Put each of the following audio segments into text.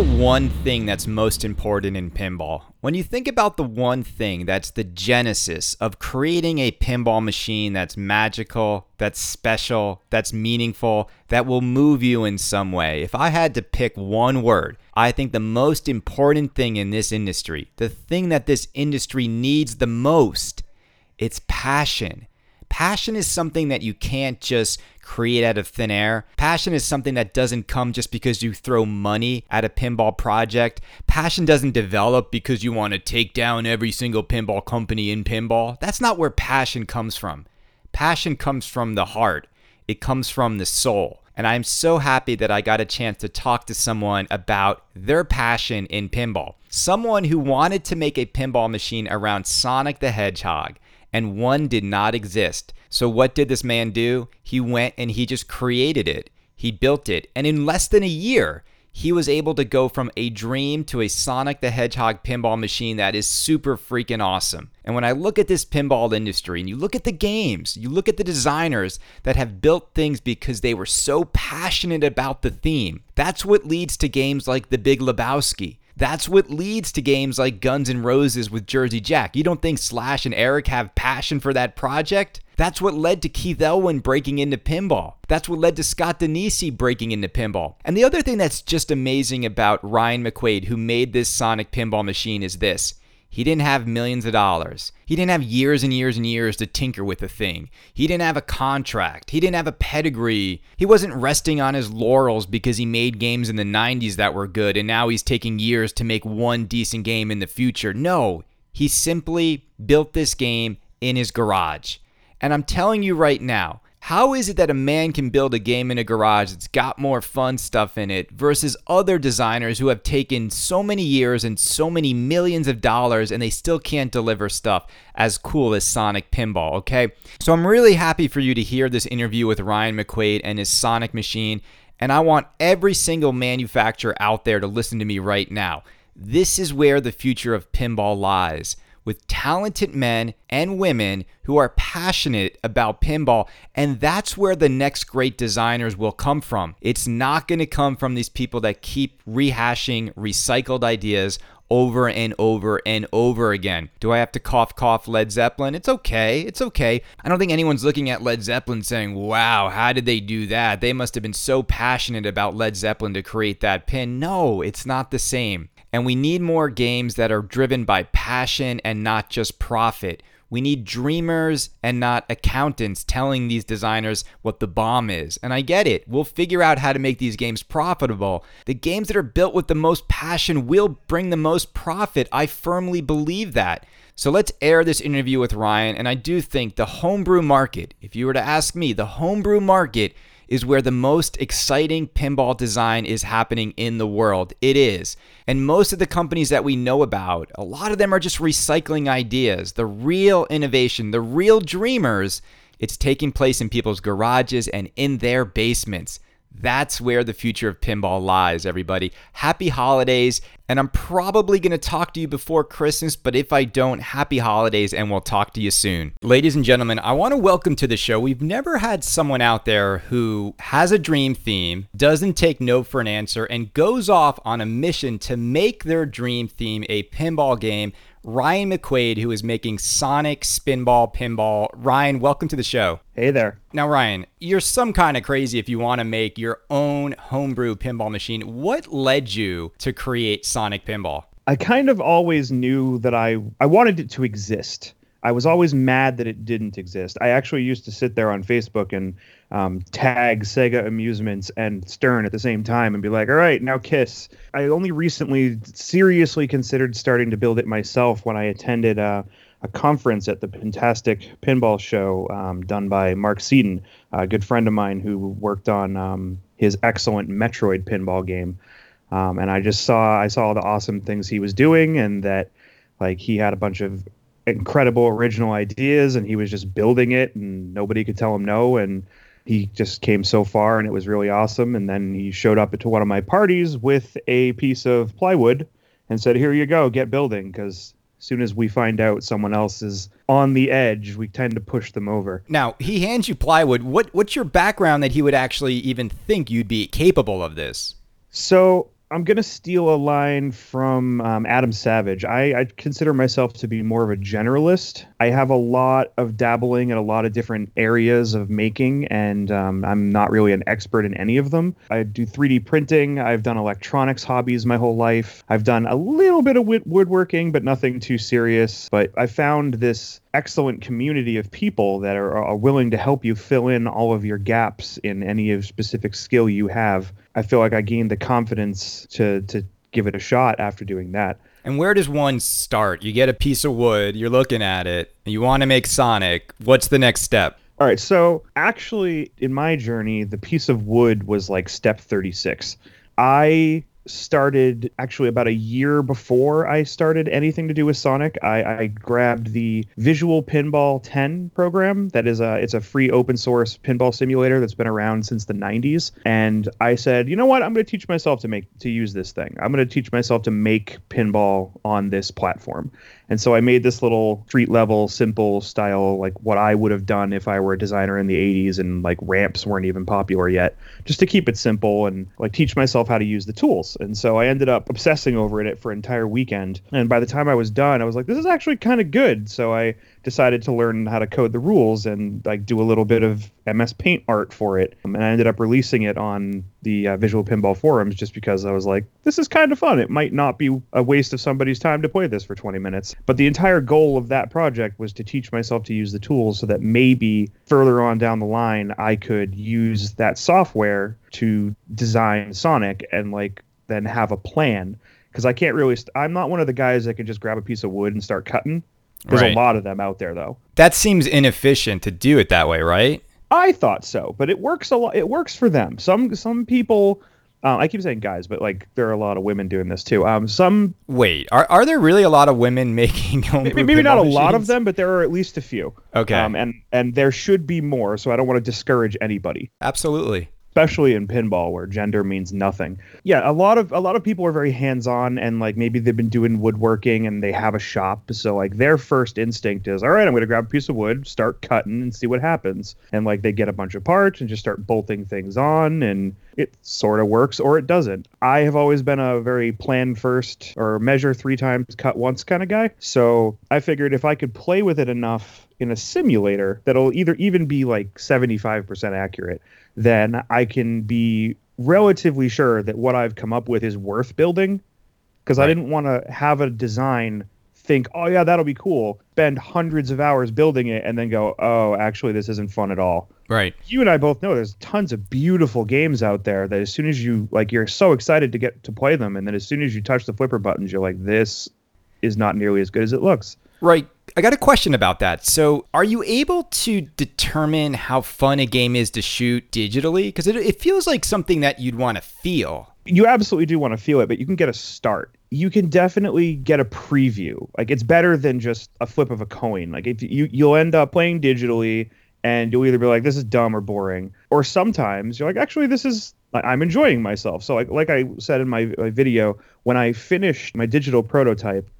The one thing that's most important in pinball? When you think about the one thing that's the genesis of creating a pinball machine that's magical, that's special, that's meaningful, that will move you in some way, if I had to pick one word, I think the most important thing in this industry, the thing that this industry needs the most, it's passion. Passion is something that you can't just create out of thin air. Passion is something that doesn't come just because you throw money at a pinball project. Passion doesn't develop because you want to take down every single pinball company in pinball. That's not where passion comes from. Passion comes from the heart, it comes from the soul. And I'm so happy that I got a chance to talk to someone about their passion in pinball. Someone who wanted to make a pinball machine around Sonic the Hedgehog and one did not exist. So, what did this man do? He went and he just created it. He built it. And in less than a year, he was able to go from a dream to a Sonic the Hedgehog pinball machine that is super freaking awesome. And when I look at this pinball industry and you look at the games, you look at the designers that have built things because they were so passionate about the theme, that's what leads to games like The Big Lebowski. That's what leads to games like Guns N' Roses with Jersey Jack. You don't think Slash and Eric have passion for that project? That's what led to Keith Elwin breaking into pinball. That's what led to Scott Danesi breaking into pinball. And the other thing that's just amazing about Ryan McQuaid, who made this Sonic pinball machine, is this he didn't have millions of dollars. He didn't have years and years and years to tinker with the thing. He didn't have a contract. He didn't have a pedigree. He wasn't resting on his laurels because he made games in the 90s that were good and now he's taking years to make one decent game in the future. No, he simply built this game in his garage. And I'm telling you right now, how is it that a man can build a game in a garage that's got more fun stuff in it versus other designers who have taken so many years and so many millions of dollars and they still can't deliver stuff as cool as Sonic Pinball, okay? So I'm really happy for you to hear this interview with Ryan McQuaid and his Sonic machine, and I want every single manufacturer out there to listen to me right now. This is where the future of pinball lies with talented men and women who are passionate about pinball. And that's where the next great designers will come from. It's not going to come from these people that keep rehashing recycled ideas over and over and over again. Do I have to cough, cough Led Zeppelin? It's okay. It's okay. I don't think anyone's looking at Led Zeppelin saying, wow, how did they do that? They must have been so passionate about Led Zeppelin to create that pin. No, it's not the same. And we need more games that are driven by passion and not just profit. We need dreamers and not accountants telling these designers what the bomb is. And I get it. We'll figure out how to make these games profitable. The games that are built with the most passion will bring the most profit. I firmly believe that. So let's air this interview with Ryan. And I do think the homebrew market, if you were to ask me, the homebrew market is where the most exciting pinball design is happening in the world. It is. And most of the companies that we know about, a lot of them are just recycling ideas. The real innovation, the real dreamers, it's taking place in people's garages and in their basements. That's where the future of pinball lies, everybody. Happy holidays, and I'm probably going to talk to you before Christmas, but if I don't, happy holidays, and we'll talk to you soon. Ladies and gentlemen, I want to welcome to the show. We've never had someone out there who has a dream theme, doesn't take no for an answer, and goes off on a mission to make their dream theme a pinball game Ryan McQuaid, who is making Sonic Spinball Pinball. Ryan, welcome to the show. Hey there. Now, Ryan, you're some kind of crazy if you want to make your own homebrew pinball machine. What led you to create Sonic Pinball? I kind of always knew that I I wanted it to exist. I was always mad that it didn't exist. I actually used to sit there on Facebook and um, tag Sega Amusements and Stern at the same time and be like, all right, now kiss. I only recently seriously considered starting to build it myself when I attended uh, a conference at the Pintastic Pinball Show um, done by Mark Seaton, a good friend of mine who worked on um, his excellent Metroid pinball game. Um, and I just saw I saw the awesome things he was doing and that like he had a bunch of incredible original ideas and he was just building it and nobody could tell him no and he just came so far and it was really awesome. And then he showed up to one of my parties with a piece of plywood and said here you go get building. Because as soon as we find out someone else is on the edge we tend to push them over. Now he hands you plywood. What what's your background that he would actually even think you'd be capable of this? So I'm gonna steal a line from um, Adam Savage. I, I consider myself to be more of a generalist. I have a lot of dabbling in a lot of different areas of making, and um, I'm not really an expert in any of them. I do 3D printing. I've done electronics hobbies my whole life. I've done a little bit of wood- woodworking, but nothing too serious. But I found this excellent community of people that are, are willing to help you fill in all of your gaps in any of specific skill you have. I feel like I gained the confidence to to give it a shot after doing that. And where does one start? You get a piece of wood, you're looking at it, you want to make Sonic. What's the next step? All right, so actually, in my journey, the piece of wood was like step 36. I started actually about a year before I started anything to do with Sonic. I, I, grabbed the Visual Pinball 10 program. That is a it's a free open source pinball simulator that's been around since the 90s. And I said, you know what? I'm going to teach myself to make to use this thing. I'm going to teach myself to make pinball on this platform. And so I made this little street level, simple style, like what I would have done if I were a designer in the 80s and like ramps weren't even popular yet, just to keep it simple and like teach myself how to use the tools. And so I ended up obsessing over it for an entire weekend. And by the time I was done, I was like, this is actually kind of good. So I decided to learn how to code the rules and like do a little bit of MS Paint art for it. Um, and I ended up releasing it on the uh, Visual Pinball forums just because I was like, this is kind of fun. It might not be a waste of somebody's time to play this for 20 minutes. But the entire goal of that project was to teach myself to use the tools so that maybe further on down the line, I could use that software to design Sonic and like then have a plan because I can't really. st- I'm not one of the guys that can just grab a piece of wood and start cutting. There's right. a lot of them out there, though. That seems inefficient to do it that way, right? I thought so, but it works a lot. It works for them. Some some people. Uh, I keep saying guys, but like there are a lot of women doing this too. Um, some wait, are are there really a lot of women making maybe, maybe not a lot of them, but there are at least a few. Okay. Um, and and there should be more, so I don't want to discourage anybody. Absolutely especially in pinball where gender means nothing. Yeah, a lot of a lot of people are very hands-on and like maybe they've been doing woodworking and they have a shop, so like their first instinct is, "All right, I'm going to grab a piece of wood, start cutting and see what happens." And like they get a bunch of parts and just start bolting things on and it sort of works or it doesn't. I have always been a very plan first or measure 3 times cut once kind of guy. So, I figured if I could play with it enough in a simulator that'll either even be like 75% accurate then I can be relatively sure that what I've come up with is worth building because right. I didn't want to have a design think, oh yeah, that'll be cool, spend hundreds of hours building it, and then go, oh, actually, this isn't fun at all. Right. You and I both know there's tons of beautiful games out there that as soon as you like, you're so excited to get to play them, and then as soon as you touch the flipper buttons, you're like, this is not nearly as good as it looks. Right. I got a question about that. So, are you able to determine how fun a game is to shoot digitally? Because it, it feels like something that you'd want to feel. You absolutely do want to feel it, but you can get a start. You can definitely get a preview. Like it's better than just a flip of a coin. Like if you you'll end up playing digitally, and you'll either be like, "This is dumb" or boring, or sometimes you're like, "Actually, this is I'm enjoying myself." So like like I said in my, my video, when I finished my digital prototype,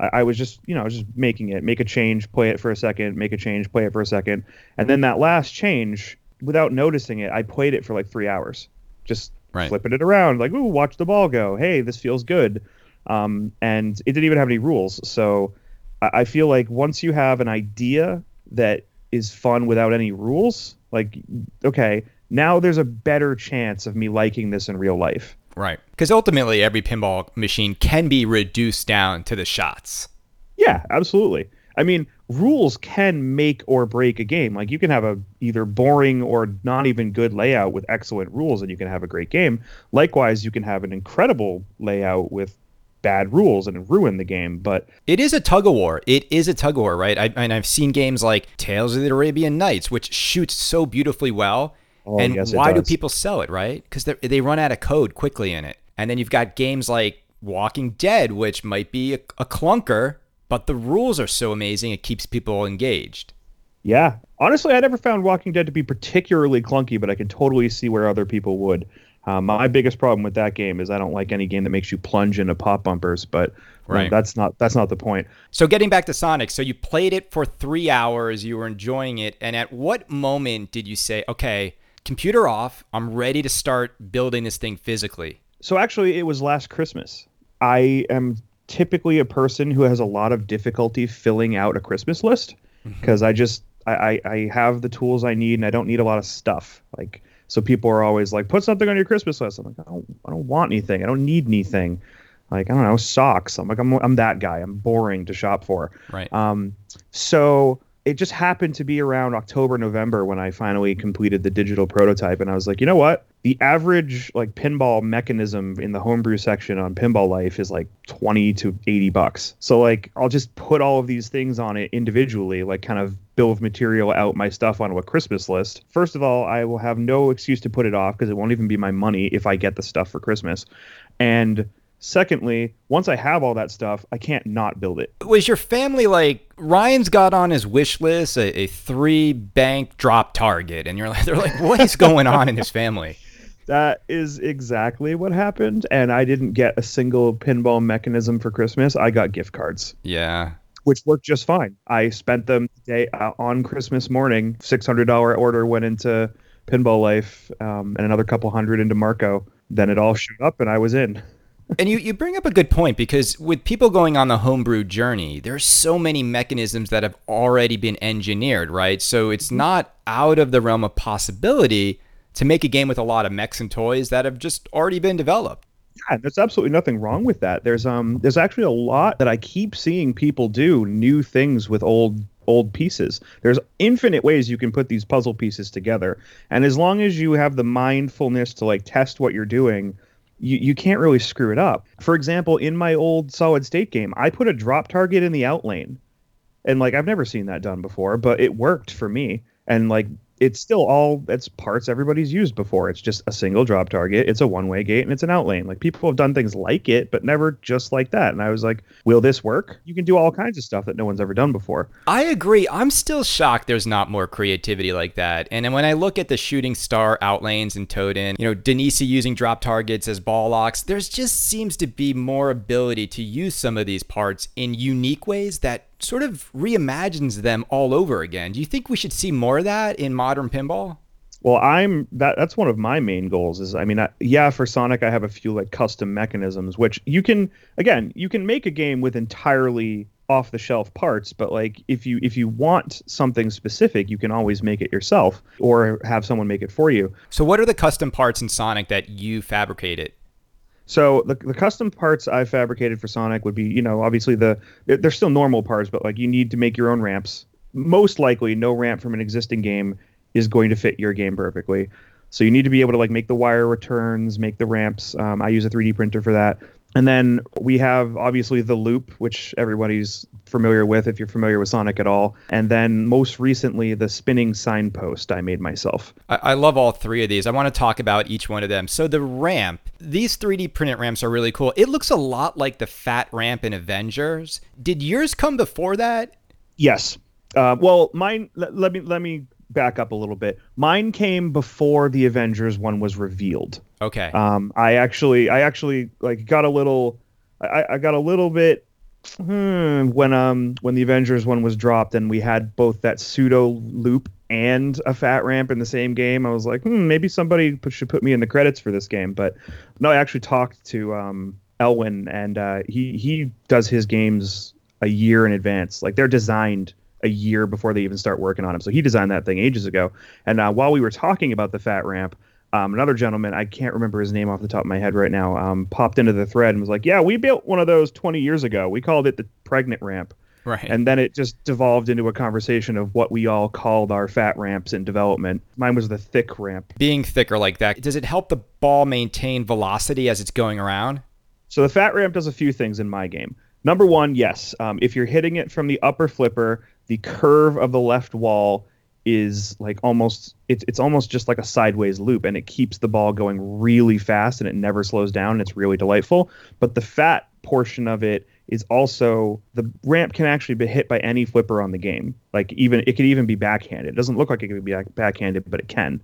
I, I was just, you know, I was just making it, make a change, play it for a second, make a change, play it for a second, and then that last change, without noticing it, I played it for like three hours, just right. flipping it around, like, ooh, watch the ball go. Hey, this feels good. Um, and it didn't even have any rules. So I, I feel like once you have an idea that is fun without any rules, like, okay, now there's a better chance of me liking this in real life. Right. Because ultimately, every pinball machine can be reduced down to the shots. Yeah, absolutely. I mean, rules can make or break a game. Like you can have a either boring or not even good layout with excellent rules, and you can have a great game. Likewise, you can have an incredible layout with bad rules and ruin the game. But it is a tug of war. It is a tug of war, right? I, and I've seen games like Tales of the Arabian Nights, which shoots so beautifully well Oh, and yes, why do people sell it, right? Because they run out of code quickly in it. And then you've got games like Walking Dead, which might be a, a clunker, but the rules are so amazing it keeps people engaged. Yeah. Honestly, I never found Walking Dead to be particularly clunky, but I can totally see where other people would. Um, my biggest problem with that game is I don't like any game that makes you plunge into pop bumpers, but right. no, that's not that's not the point. So getting back to Sonic, so you played it for three hours, you were enjoying it, and at what moment did you say, okay, computer off. I'm ready to start building this thing physically. So actually, it was last Christmas. I am typically a person who has a lot of difficulty filling out a Christmas list because I just I, I I have the tools I need and I don't need a lot of stuff. Like so, people are always like, put something on your Christmas list. I'm like, I don't I don't want anything. I don't need anything. Like I don't know socks. I'm like I'm I'm that guy. I'm boring to shop for. Right. Um, so it just happened to be around October, November when I finally completed the digital prototype, and I was like, you know what? The average like pinball mechanism in the homebrew section on Pinball Life is like twenty to eighty bucks. So like, I'll just put all of these things on it individually, like kind of bill of material out my stuff onto a Christmas list. First of all, I will have no excuse to put it off because it won't even be my money if I get the stuff for Christmas, and Secondly, once I have all that stuff, I can't not build it. Was your family like Ryan's got on his wish list a, a three bank drop target, and you're like, they're like, what is going on in his family? That is exactly what happened, and I didn't get a single pinball mechanism for Christmas. I got gift cards. Yeah, which worked just fine. I spent them day uh, on Christmas morning. Six hundred dollar order went into Pinball Life, um, and another couple hundred into Marco. Then it all showed up, and I was in and you, you bring up a good point because with people going on the homebrew journey, there's so many mechanisms that have already been engineered, right? So it's mm-hmm. not out of the realm of possibility to make a game with a lot of mechs and toys that have just already been developed. Yeah, there's absolutely nothing wrong with that. There's um there's actually a lot that I keep seeing people do new things with old old pieces. There's infinite ways you can put these puzzle pieces together. And as long as you have the mindfulness to like test what you're doing, you, you can't really screw it up. For example, in my old solid state game, I put a drop target in the out lane. And like I've never seen that done before, but it worked for me. And like it's still all it's parts everybody's used before. It's just a single drop target. It's a one way gate and it's an out lane. Like people have done things like it, but never just like that. And I was like, will this work? You can do all kinds of stuff that no one's ever done before. I agree. I'm still shocked there's not more creativity like that. And when I look at the shooting star out lanes and Toten, you know, Danesi using drop targets as ball locks, there's just seems to be more ability to use some of these parts in unique ways that sort of reimagines them all over again. Do you think we should see more of that in modern pinball? Well, I'm that that's one of my main goals is I mean, I, yeah, for Sonic I have a few like custom mechanisms which you can again, you can make a game with entirely off the shelf parts, but like if you if you want something specific, you can always make it yourself or have someone make it for you. So what are the custom parts in Sonic that you fabricated? So the, the custom parts I fabricated for Sonic would be, you know, obviously the they're still normal parts, but like you need to make your own ramps. Most likely, no ramp from an existing game is going to fit your game perfectly. So you need to be able to like make the wire returns, make the ramps. Um, I use a 3D printer for that. And then we have obviously the loop, which everybody's familiar with if you're familiar with Sonic at all. And then most recently, the spinning signpost I made myself. I, I, love all three of these. I want to talk about each one of them. So the ramp, these 3D printed ramps are really cool. It looks a lot like the fat ramp in Avengers. Did yours come before that? Yes. Uh, well, mine. Let, let me let me back up a little bit. Mine came before the Avengers one was revealed. Okay. Um, I actually, I actually like got a little, I, I got a little bit hmm, when um when the Avengers one was dropped and we had both that pseudo loop and a fat ramp in the same game. I was like, hmm, maybe somebody should put me in the credits for this game. But no, I actually talked to um Elwin and uh, he he does his games a year in advance. Like they're designed a year before they even start working on them. So he designed that thing ages ago. And uh, while we were talking about the fat ramp, um, another gentleman, I can't remember his name off the top of my head right now, um, popped into the thread and was like, "Yeah, we built one of those 20 years ago. We called it the pregnant ramp." Right. And then it just devolved into a conversation of what we all called our fat ramps in development. Mine was the thick ramp. Being thicker like that, does it help the ball maintain velocity as it's going around? So the fat ramp does a few things in my game. Number one, yes. Um, if you're hitting it from the upper flipper, the curve of the left wall is like almost it's it's almost just like a sideways loop and it keeps the ball going really fast and it never slows down and it's really delightful but the fat portion of it is also the ramp can actually be hit by any flipper on the game like even it could even be backhanded it doesn't look like it could be backhanded but it can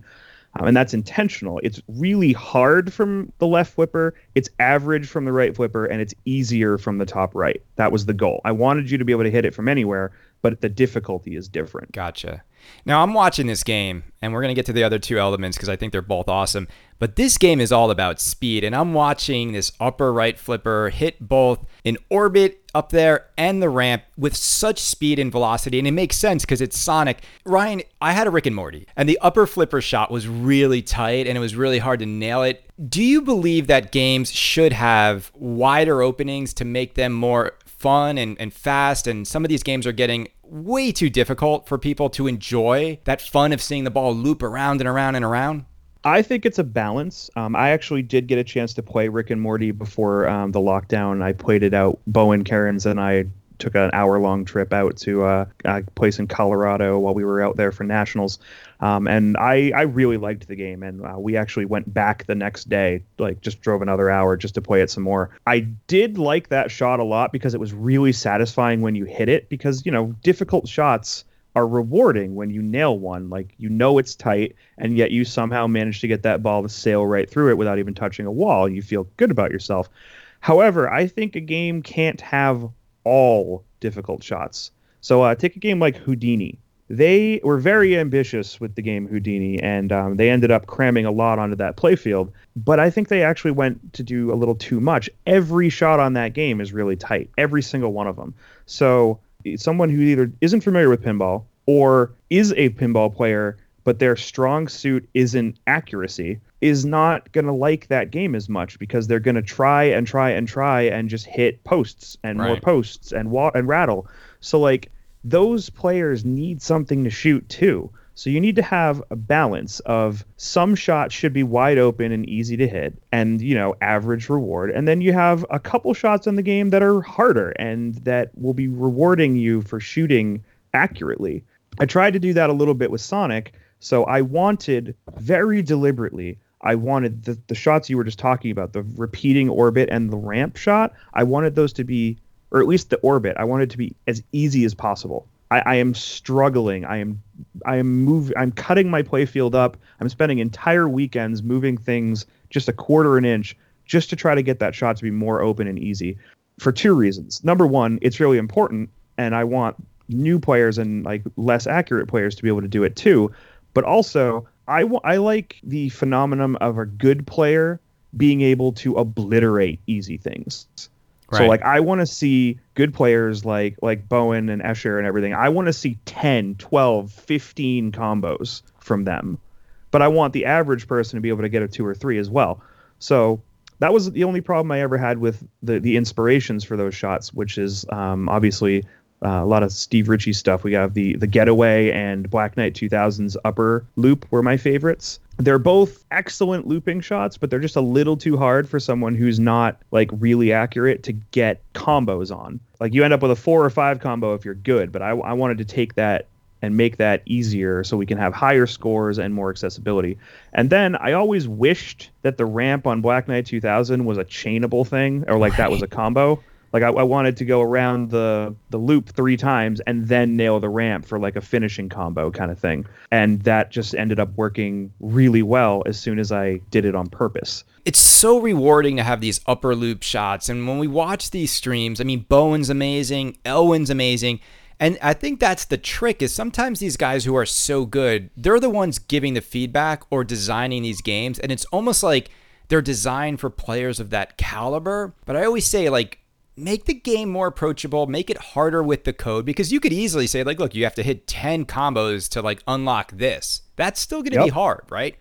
um, and that's intentional. It's really hard from the left flipper, it's average from the right flipper, and it's easier from the top right. That was the goal. I wanted you to be able to hit it from anywhere. But the difficulty is different. Gotcha. Now I'm watching this game, and we're gonna get to the other two elements because I think they're both awesome. But this game is all about speed, and I'm watching this upper right flipper hit both in orbit up there and the ramp with such speed and velocity, and it makes sense because it's Sonic. Ryan, I had a Rick and Morty, and the upper flipper shot was really tight, and it was really hard to nail it. Do you believe that games should have wider openings to make them more fun and, and fast and some of these games are getting way too difficult for people to enjoy that fun of seeing the ball loop around and around and around I think it's a balance. Um, I actually did get a chance to play Rick and Morty before um, the lockdown. I played it out. Bowen Kerins, and I took an hour long trip out to uh, a place in Colorado while we were out there for nationals. Um, and I, I really liked the game. And uh, we actually went back the next day, like just drove another hour just to play it some more. I did like that shot a lot because it was really satisfying when you hit it because, you know, difficult shots are rewarding when you nail one. Like you know it's tight, and yet you somehow manage to get that ball to sail right through it without even touching a wall. You feel good about yourself. However, I think a game can't have all difficult shots. So uh, take a game like Houdini. They were very ambitious with the game Houdini, and um, they ended up cramming a lot onto that playfield. But I think they actually went to do a little too much. Every shot on that game is really tight, every single one of them. So someone who either isn't familiar with pinball or is a pinball player, but their strong suit isn't accuracy, is not going to like that game as much because they're going to try and try and try and just hit posts and right. more posts and wa- and rattle. So like those players need something to shoot too. So you need to have a balance of some shots should be wide open and easy to hit and, you know, average reward. And then you have a couple shots in the game that are harder and that will be rewarding you for shooting accurately. I tried to do that a little bit with Sonic. So I wanted very deliberately, I wanted the, the shots you were just talking about, the repeating orbit and the ramp shot, I wanted those to be, or at least the orbit, I wanted to be as easy as possible. I, I am struggling. I am I am moving. I'm cutting my playfield up. I'm spending entire weekends moving things just a quarter an inch just to try to get that shot to be more open and easy for two reasons. Number one, it's really important, and I want new players and like less accurate players to be able to do it too. But also, I, w- I like the phenomenon of a good player being able to obliterate easy things. Right. So like I want to see good players like like Bowen and Escher and everything. I want to see 10, 12, 15 combos from them. But I want the average person to be able to get a 2 or 3 as well. So that was the only problem I ever had with the the inspirations for those shots, which is um, obviously uh, a lot of Steve Ritchie stuff. We have the the Getaway and Black Knight 2000's Upper Loop were my favorites. They're both excellent looping shots, but they're just a little too hard for someone who's not like really accurate to get combos on. Like you end up with a four or five combo if you're good, but I, I wanted to take that and make that easier so we can have higher scores and more accessibility. And then I always wished that the ramp on Black Knight 2000 was a chainable thing or like right. that was a combo. Like I, I, wanted to go around the the loop three times and then nail the ramp for like a finishing combo kind of thing. And that just ended up working really well as soon as I did it on purpose. It's so rewarding to have these upper loop shots. And when we watch these streams, I mean Bowen's amazing, Elwin's amazing. And I think that's the trick is sometimes these guys who are so good, they're the ones giving the feedback or designing these games. And it's almost like they're designed for players of that caliber. But I always say like make the game more approachable, make it harder with the code because you could easily say like, look, you have to hit 10 combos to like unlock this. That's still going to yep. be hard, right?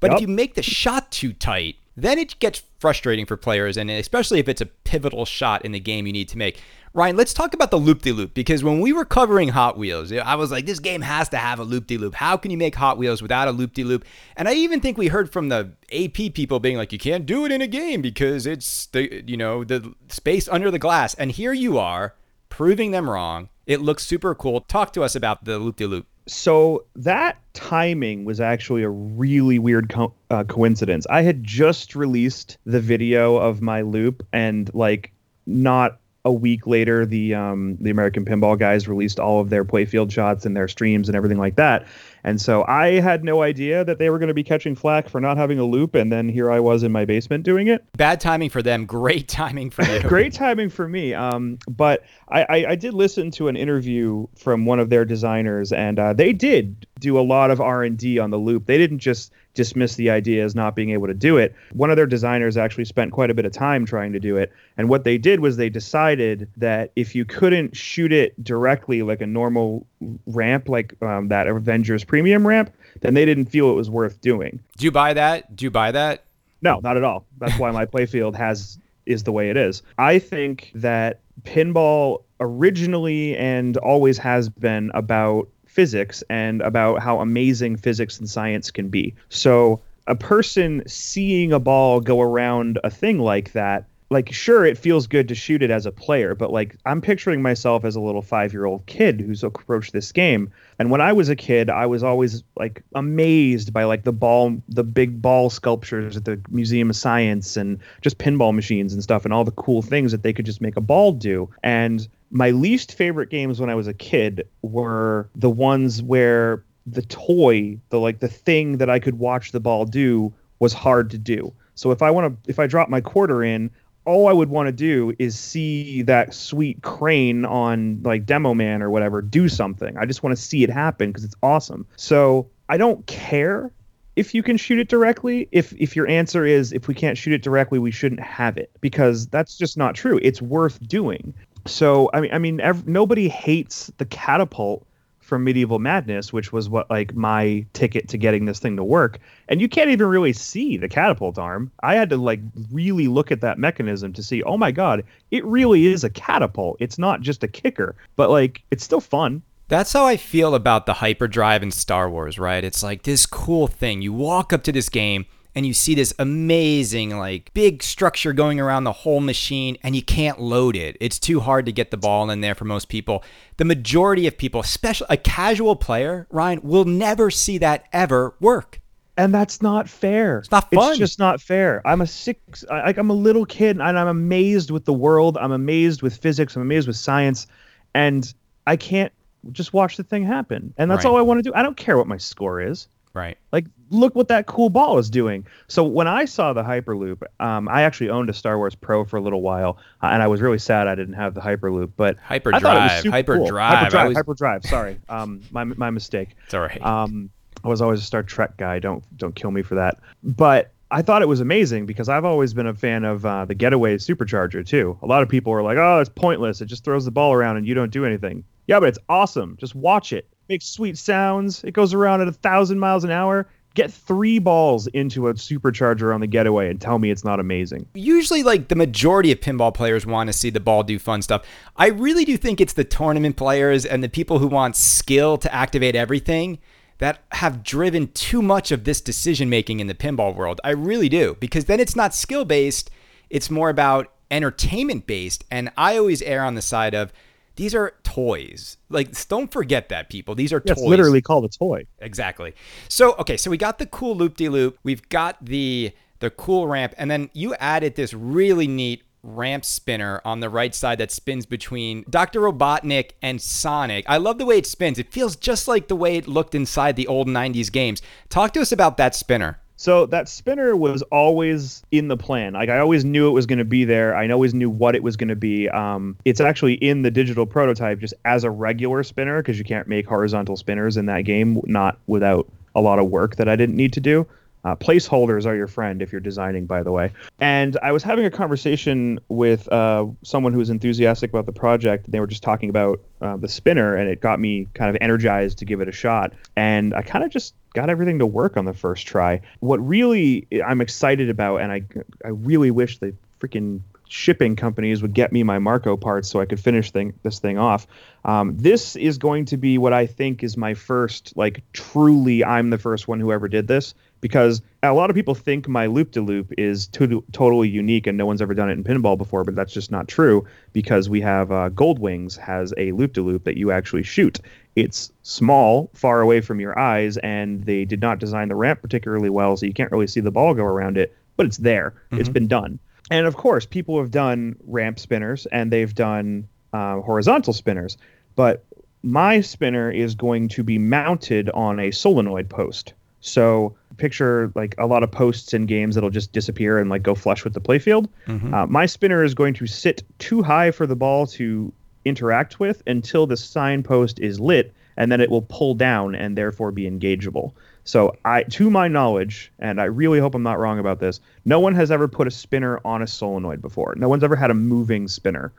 But yep. if you make the shot too tight, then it gets frustrating for players and especially if it's a pivotal shot in the game you need to make. Ryan, let's talk about the loop de loop because when we were covering Hot Wheels, I was like, this game has to have a loop de loop. How can you make Hot Wheels without a loop de loop? And I even think we heard from the AP people being like, you can't do it in a game because it's the you know the space under the glass. And here you are proving them wrong. It looks super cool. Talk to us about the loop de loop. So that timing was actually a really weird co- uh, coincidence. I had just released the video of my loop and like not a week later, the um, the American Pinball guys released all of their playfield shots and their streams and everything like that. And so I had no idea that they were going to be catching flack for not having a loop. And then here I was in my basement doing it. Bad timing for them. Great timing for you. Great timing for me. Um, but I, I, I, did listen to an interview from one of their designers, and uh, they did do a lot of R&D on the loop. They didn't just dismiss the idea as not being able to do it. One of their designers actually spent quite a bit of time trying to do it. And what they did was they decided that if you couldn't shoot it directly like a normal ramp, like um, that Avengers Premium ramp, then they didn't feel it was worth doing. Do you buy that? Do you buy that? No, not at all. That's why my playfield has is the way it is. I think that pinball originally and always has been about physics and about how amazing physics and science can be. So, a person seeing a ball go around a thing like that like sure it feels good to shoot it as a player but like i'm picturing myself as a little five year old kid who's approached this game. And when i was a kid i was always like amazed by like the ball the big ball sculptures at the museum of science and just pinball machines and stuff and all the cool things that they could just make a ball do. And my least favorite games when i was a kid were the ones where the toy the like the thing that i could watch the ball do was hard to do. So if I want to, if I drop my quarter in, all I would want to do is see that sweet crane on like Demo Man or whatever do something. I just want to see it happen because it's awesome. So I don't care if you can shoot it directly. If if your answer is if we can't shoot it directly, we shouldn't have it because that's just not true. It's worth doing. So I mean, I mean, ev- nobody hates the catapult from Medieval Madness, which was what like my ticket to getting this thing to work. And you can't even really see the catapult arm. I had to like really look at that mechanism to see, oh my god, it really is a catapult. It's not just a kicker, but like it's still fun. That's how I feel about the hyperdrive in Star Wars, right? It's like this cool thing. You walk up to this game and you see this amazing like big structure going around the whole machine and you can't load it. It's too hard to get the ball in there for most people. The majority of people, especially a casual player, Ryan, will never see that ever work. And that's not fair. It's not fun. It's just not fair. I'm a six, like I'm a little kid, and I'm amazed with the world. I'm amazed with physics. I'm amazed with science, and I can't just watch the thing happen. And that's right. all I want to do. I don't care what my score is. Right. Like, look what that cool ball is doing. So when I saw the Hyperloop, um, I actually owned a Star Wars Pro for a little while, uh, and I was really sad I didn't have the Hyperloop. But Hyperdrive, Hyperdrive, cool. Hyperdrive, was... Hyperdrive. Sorry, um, my my mistake. It's all right. Um, I was always a Star Trek guy. Don't don't kill me for that. But I thought it was amazing because I've always been a fan of uh, the Getaway Supercharger too. A lot of people are like, "Oh, it's pointless. It just throws the ball around and you don't do anything." Yeah, but it's awesome. Just watch it makes sweet sounds. It goes around at a thousand miles an hour. Get three balls into a supercharger on the getaway and tell me it's not amazing. Usually, like the majority of pinball players want to see the ball do fun stuff. I really do think it's the tournament players and the people who want skill to activate everything that have driven too much of this decision making in the pinball world. I really do, because then it's not skill based, it's more about entertainment based. And I always err on the side of, these are toys. Like, don't forget that, people. These are yeah, toys. Literally called a toy. Exactly. So, okay, so we got the cool loop de loop. We've got the the cool ramp, and then you added this really neat ramp spinner on the right side that spins between Dr. Robotnik and Sonic. I love the way it spins. It feels just like the way it looked inside the old 90s games. Talk to us about that spinner. So that spinner was always in the plan. Like I always knew it was going to be there. I always knew what it was going to be. Um, it's actually in the digital prototype just as a regular spinner because you can't make horizontal spinners in that game not without a lot of work that I didn't need to do. Uh, placeholders are your friend if you're designing, by the way. And I was having a conversation with uh, someone who was enthusiastic about the project. They were just talking about uh, the spinner, and it got me kind of energized to give it a shot. And I kind of just got everything to work on the first try. What really I'm excited about, and I I really wish the freaking shipping companies would get me my Marco parts so I could finish thing, this thing off. Um, this is going to be what I think is my first, like, truly, I'm the first one who ever did this because a lot of people think my loop de loop is to- totally unique and no one's ever done it in pinball before, but that's just not true because we have uh, Gold Wings has a loop de loop that you actually shoot. It's small, far away from your eyes, and they did not design the ramp particularly well, so you can't really see the ball go around it, but it's there. Mm-hmm. It's been done. And of course, people have done ramp spinners and they've done uh, horizontal spinners, but my spinner is going to be mounted on a solenoid post. So picture like a lot of posts in games that'll just disappear and like go flush with the playfield. Mhm. Uh, my spinner is going to sit too high for the ball to interact with until the signpost is lit, and then it will pull down and therefore be engageable. So I, to my knowledge, and I really hope I'm not wrong about this, no one has ever put a spinner on a solenoid before. No one's ever had a moving spinner.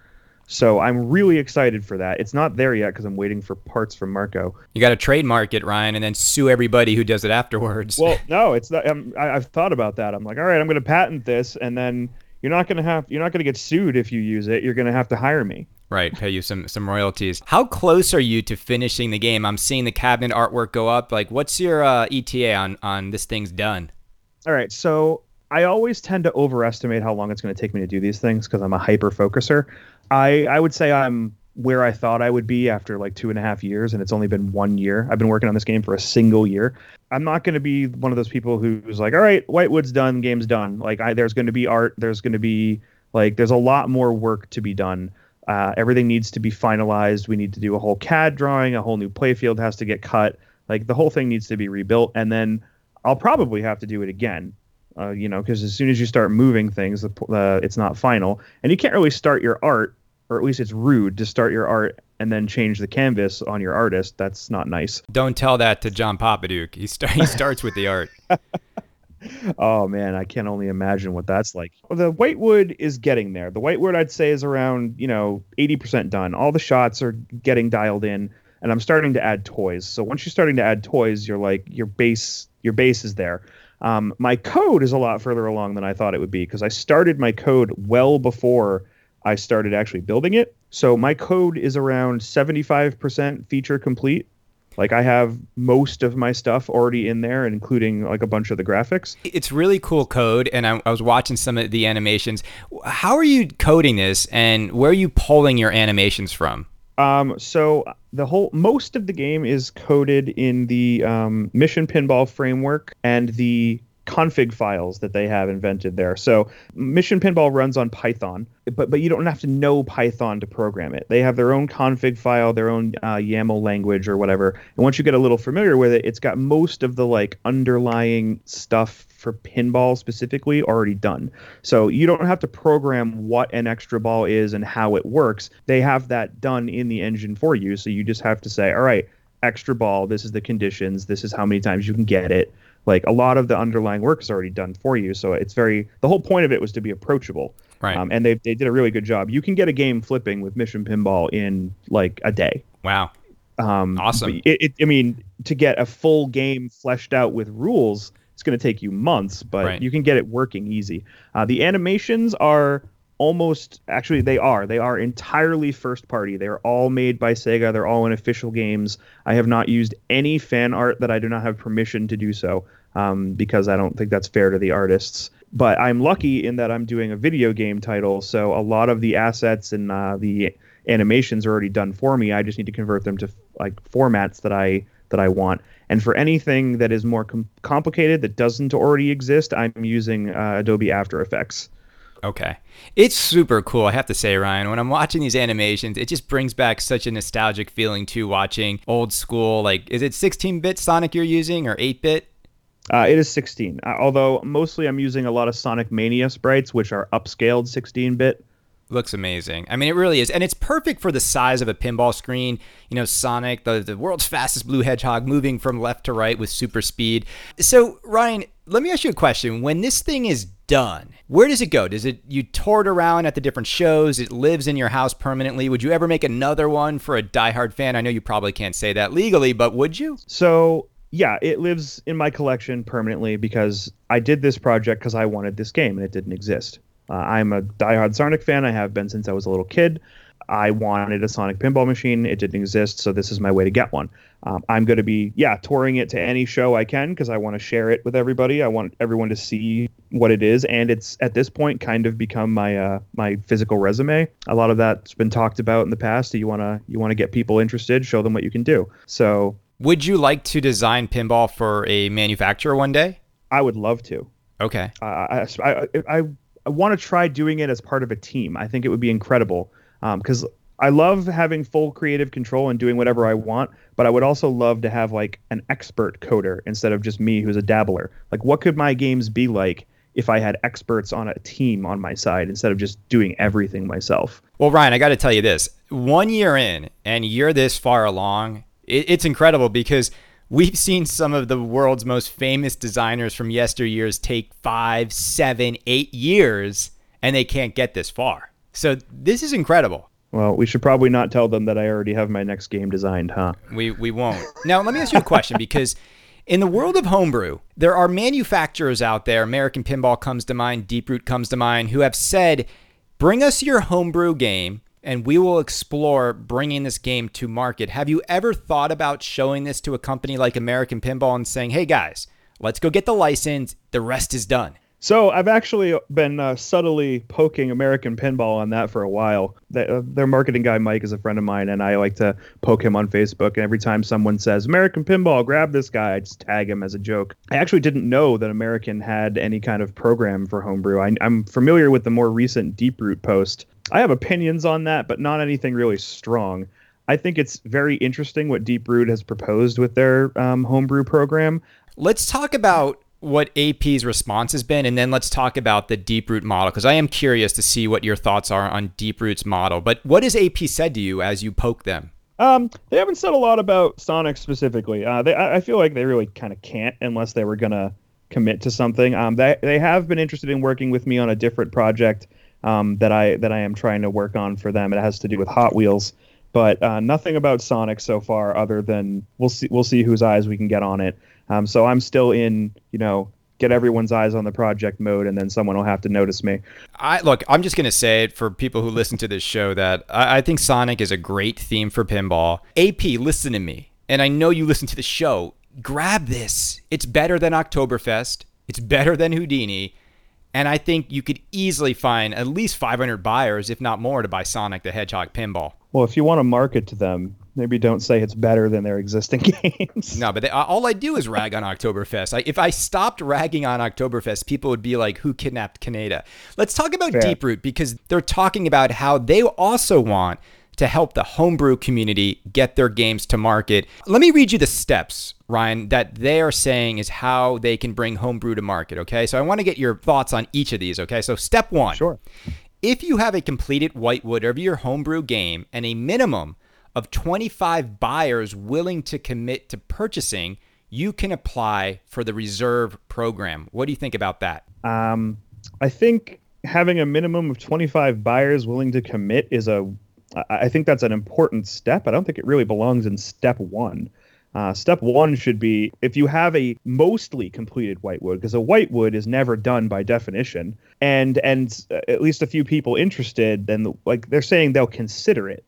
So I'm really excited for that. It's not there yet because I'm waiting for parts from Marco. You got to trademark it, Ryan, and then sue everybody who does it afterwards. Well, no, it's not. I'm, I, I've thought about that. I'm like, all right, I'm going to patent this, and then you're not going to have you're not going to get sued if you use it. You're going to have to hire me. Right, pay you some some royalties. How close are you to finishing the game? I'm seeing the cabinet artwork go up. Like, what's your uh, ETA on on this thing's done? All right, so I always tend to overestimate how long it's going to take me to do these things because I'm a hyper focuser. I I would say I'm where I thought I would be after like two and a half years, and it's only been one year. I've been working on this game for a single year. I'm not going to be one of those people who's like, all right, Whitewood's done, game's done. Like, I, there's going to be art, there's going to be like, there's a lot more work to be done. Uh, everything needs to be finalized. We need to do a whole CAD drawing, a whole new playfield has to get cut. Like, the whole thing needs to be rebuilt, and then I'll probably have to do it again. Uh, you know, because as soon as you start moving things, the, uh, it's not final, and you can't really start your art, or at least it's rude to start your art and then change the canvas on your artist. That's not nice. Don't tell that to John Papadiuk. He, start, he starts with the art. Oh man, I can only imagine what that's like. Well, the whitewood is getting there. The whitewood I'd say is around, you know, 80% done. All the shots are getting dialed in and I'm starting to add toys. So once you're starting to add toys, you're like your base your base is there. Um, my code is a lot further along than I thought it would be because I started my code well before I started actually building it. So my code is around 75% feature complete. Like I have most of my stuff already in there, including like a bunch of the graphics. It's really cool code, and I, I was watching some of the animations. How are you coding this, and where are you pulling your animations from? Um, so the whole most of the game is coded in the um, Mission Pinball framework and the config files that they have invented there. So Mission Pinball runs on Python, but but you don't have to know Python to program it. They have their own config file, their own uh, YAML language or whatever. And once you get a little familiar with it, it's got most of the like underlying stuff for pinball specifically already done. So you don't have to program what an extra ball is and how it works. They have that done in the engine for you. So you just have to say, all right, extra ball, this is the conditions, this is how many times you can get it like a lot of the underlying work is already done for you so it's very the whole point of it was to be approachable Right. um, and they, they did a really good job you can get a game flipping with mission pinball in like a day Wow. um, Awesome. It, it, i mean to get a full game fleshed out with rules it's going to take you months but Right. you can get it working easy uh, the animations are almost actually they are. They are entirely first party. They're all made by sega. They're all in official games. I have not used any fan art that i do not have permission to do so um, because i don't think that's fair to the artists. But i'm lucky in that i'm doing a video game title so a lot of the assets and uh, the animations are already done for me. I just need to convert them to like formats that i that i want. And for anything that is more com- complicated that doesn't already exist i'm using uh, adobe after effects Okay. It's super cool, I have to say, Ryan. When I'm watching these animations, it just brings back such a nostalgic feeling to watching old school. Like, is it 16 bit Sonic you're using or 8 bit? Uh, it is 16, uh, although mostly I'm using a lot of Sonic Mania sprites, which are upscaled 16 bit. Looks amazing. I mean, it really is. And it's perfect for the size of a pinball screen. You know, Sonic, the, the world's fastest blue hedgehog, moving from left to right with super speed. So, Ryan, let me ask you a question. When this thing is done, where does it go? Does it you tour it around at the different shows? It lives in your house permanently. Would you ever make another one for a diehard fan? I know you probably can't say that legally, but would you? So, yeah, it lives in my collection permanently because I did this project because I wanted this game and it didn't exist. Uh, I'm a diehard Sonic fan. I have been since I was a little kid. I wanted a Sonic pinball machine. It didn't exist, so this is my way to get one. Um, I'm going to be, yeah, touring it to any show I can because I want to share it with everybody. I want everyone to see what it is, and it's at this point kind of become my uh, my physical resume. A lot of that's been talked about in the past. You want to you want to get people interested, show them what you can do. So Would you like to design pinball for a manufacturer one day? I would love to. Okay. Uh, I, I, I, I want to try doing it as part of a team. I think it would be incredible Um, because I love having full creative control and doing whatever I want, but I would also love to have like an expert coder instead of just me who's a dabbler. Like, what could my games be like if I had experts on a team on my side instead of just doing everything myself? Well, Ryan, I got to tell you this one year in, and you're this far along, it, it's incredible because we've seen some of the world's most famous designers from yesteryears take five, seven, eight years, and they can't get this far. So this is incredible. Well, we should probably not tell them that I already have my next game designed, huh? We we won't. Now, let me ask you a question because in the world of homebrew, there are manufacturers out there, American Pinball comes to mind, Deeproot comes to mind, who have said, "Bring us your homebrew game and we will explore bringing this game to market." Have you ever thought about showing this to a company like American Pinball and saying, "Hey guys, let's go get the license. The rest is done." So I've actually been uh, subtly poking American Pinball on that for a while. uh, their marketing guy Mike is a friend of mine, and I like to poke him on Facebook. And every time someone says American Pinball, grab this guy, I just tag him as a joke. I actually didn't know that American had any kind of program for homebrew. I, I'm familiar with the more recent Deeproot post. I have opinions on that, but not anything really strong. I think it's very interesting what Deeproot has proposed with their um, homebrew program. Let's talk about what AP's response has been, and then let's talk about the Deeproot model because I am curious to see what your thoughts are on Deeproot's model. But what has AP said to you as you poke them? Um, they haven't said a lot about Sonic specifically. Uh, they, I feel like they really kind of can't unless they were gonna commit to something. Um, they they have been interested in working with me on a different project um, that I that I am trying to work on for them. It has to do with Hot Wheels, but uh, nothing about Sonic so far, other than we'll see we'll see whose eyes we can get on it. Um, so I'm still in, you know, get everyone's eyes on the project mode, and then someone will have to notice me. I look. I'm just gonna say it for people who listen to this show that I, I think Sonic is a great theme for pinball. AP, listen to me, and I know you listen to the show. Grab this. It's better than Oktoberfest. It's better than Houdini. And I think you could easily find at least 500 buyers, if not more, to buy Sonic the Hedgehog pinball. Well, if you want to market to them, maybe don't say it's better than their existing games. No, but they, all I do is rag on Oktoberfest. I, if I stopped ragging on Oktoberfest, people would be like, "Who kidnapped Kaneda?" Let's talk about Fair. Deeproot because they're talking about how they also want to help the homebrew community get their games to market. Let me read you the steps, Ryan, that they are saying is how they can bring homebrew to market. Okay, so I want to get your thoughts on each of these. Okay, so step one. Sure. If you have a completed whitewood of your homebrew game and a minimum of 25 buyers willing to commit to purchasing, you can apply for the reserve program. What do you think about that? Um, I think having a minimum of 25 buyers willing to commit is a I think that's an important step. I don't think it really belongs in step one. Uh, step one should be if you have a mostly completed whitewood, because a whitewood is never done by definition, and and at least a few people interested, then like they're saying they'll consider it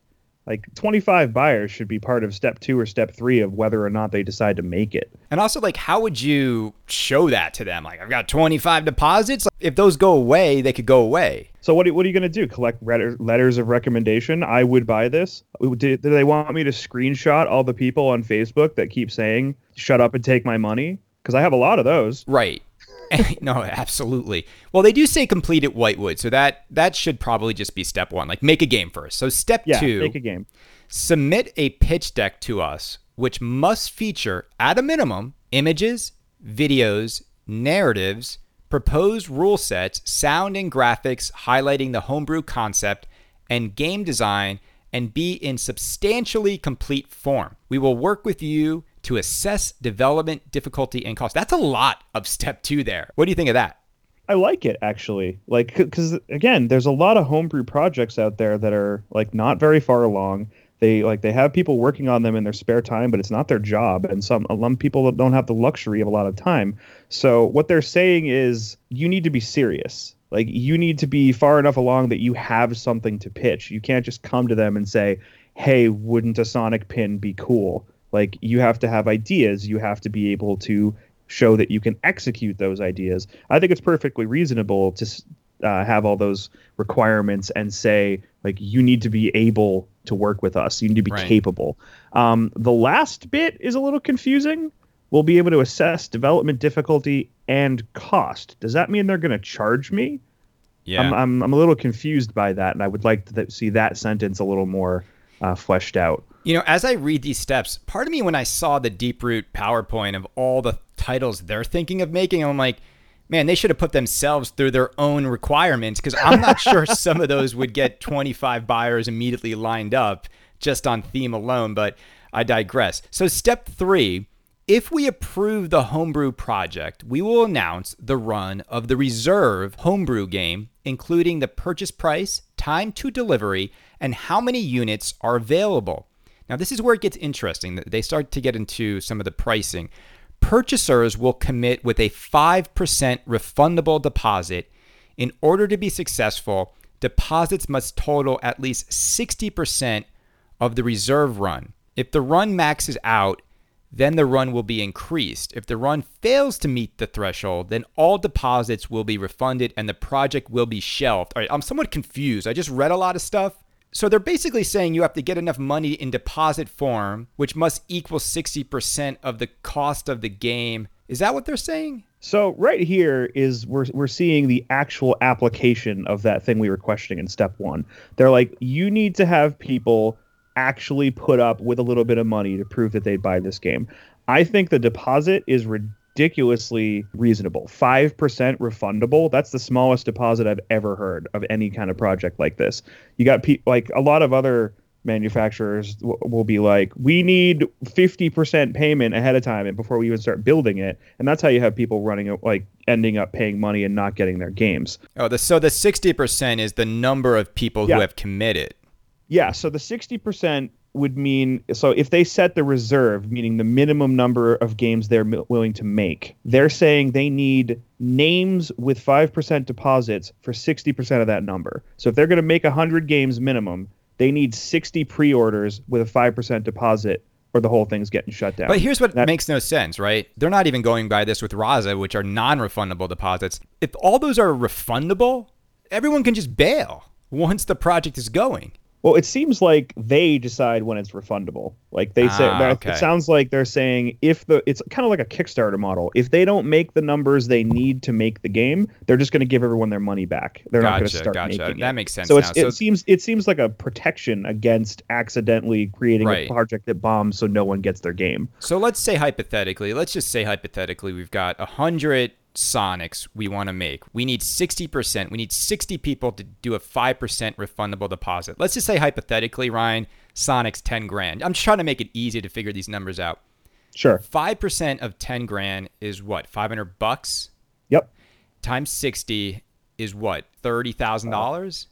like 25 buyers should be part of step two or step three of whether or not they decide to make it. And also, like, how would you show that to them? Like, I've got 25 deposits. If those go away, they could go away. So what, what are you going to do? Collect letters of recommendation? I would buy this. Do, do they want me to screenshot all the people on Facebook that keep saying, shut up and take my money? Because I have a lot of those. Right. no, absolutely. Well, they do say complete at Whitewood, so that that should probably just be step one. Like make a game first. So step yeah, two, make a game. Submit a pitch deck to us, which must feature at a minimum images, videos, narratives, proposed rule sets, sound and graphics highlighting the homebrew concept, and game design, and be in substantially complete form. We will work with you to assess development difficulty and cost. That's a lot of step two there. What do you think of that? I like it actually. Like, because again, there's a lot of homebrew projects out there that are like not very far along. They like they have people working on them in their spare time, but it's not their job, and some alum people don't have the luxury of a lot of time. So what they're saying is you need to be serious. Like you need to be far enough along that you have something to pitch. You can't just come to them and say, "Hey, wouldn't a Sonic pin be cool?" Like you have to have ideas. You have to be able to show that you can execute those ideas. I think it's perfectly reasonable to uh, have all those requirements and say like you need to be able to work with us. You need to be right. capable. Um, the last bit is a little confusing. We'll be able to assess development difficulty and cost. Does that mean they're going to charge me? Yeah. I'm, I'm I'm a little confused by that, and I would like to th- see that sentence a little more uh, fleshed out. You know, as I read these steps, part of me, when I saw the Deeproot PowerPoint of all the titles they're thinking of making, I'm like, man, they should have put themselves through their own requirements because I'm not sure some of those would get 25 buyers immediately lined up just on theme alone, but I digress. So, step three if we approve the homebrew project, we will announce the run of the reserve homebrew game, including the purchase price, time to delivery, and how many units are available. Now, this is where it gets interesting. They start to get into some of the pricing. Purchasers will commit with a 5% refundable deposit. In order to be successful, deposits must total at least 60% of the reserve run. If the run maxes out, then the run will be increased. If the run fails to meet the threshold, then all deposits will be refunded and the project will be shelved. All right, I'm somewhat confused. I just read a lot of stuff. So they're basically saying you have to get enough money in deposit form, which must equal 60% of the cost of the game. Is that what they're saying? So right here is we're we're seeing the actual application of that thing we were questioning in step 1. They're like you need to have people actually put up with a little bit of money to prove that they'd buy this game. I think the deposit is ridiculously reasonable. 5% refundable. That's the smallest deposit I've ever heard of any kind of project like this. You got pe- like a lot of other manufacturers w- will be like, we need 50% payment ahead of time and before we even start building it. And that's how you have people running it, like ending up paying money and not getting their games. Oh, the, so the 60% is the number of people Yeah. who have committed. Yeah, so the 60% would mean so if they set the reserve, meaning the minimum number of games they're mi- willing to make, they're saying they need names with 5% deposits for 60% of that number. So if they're going to make 100 games minimum, they need 60 pre-orders with a 5% deposit or the whole thing's getting shut down. But here's what That- makes no sense, right? They're not even going by this with Raza, which are non refundable deposits. If all those are refundable, everyone can just bail once the project is going. Well, it seems like they decide when it's refundable. Like they say, Ah, okay. it sounds like they're saying if the it's kind of like a Kickstarter model. If they don't make the numbers they need to make the game, they're just going to give everyone their money back. They're not going to start gotcha. making That it. makes sense So, now. it seems it seems like a protection against accidentally creating Right. a project that bombs, so no one gets their game. So let's say hypothetically, let's just say hypothetically, we've got a 100 Sonics we want to make. We need 60%. We need 60 people to do a 5% refundable deposit. Let's just say hypothetically, Ryan, Sonic's 10 grand. I'm just trying to make it easy to figure these numbers out. Sure. 5% of 10 grand is what? 500 bucks? Yep. times 60 is what $30,000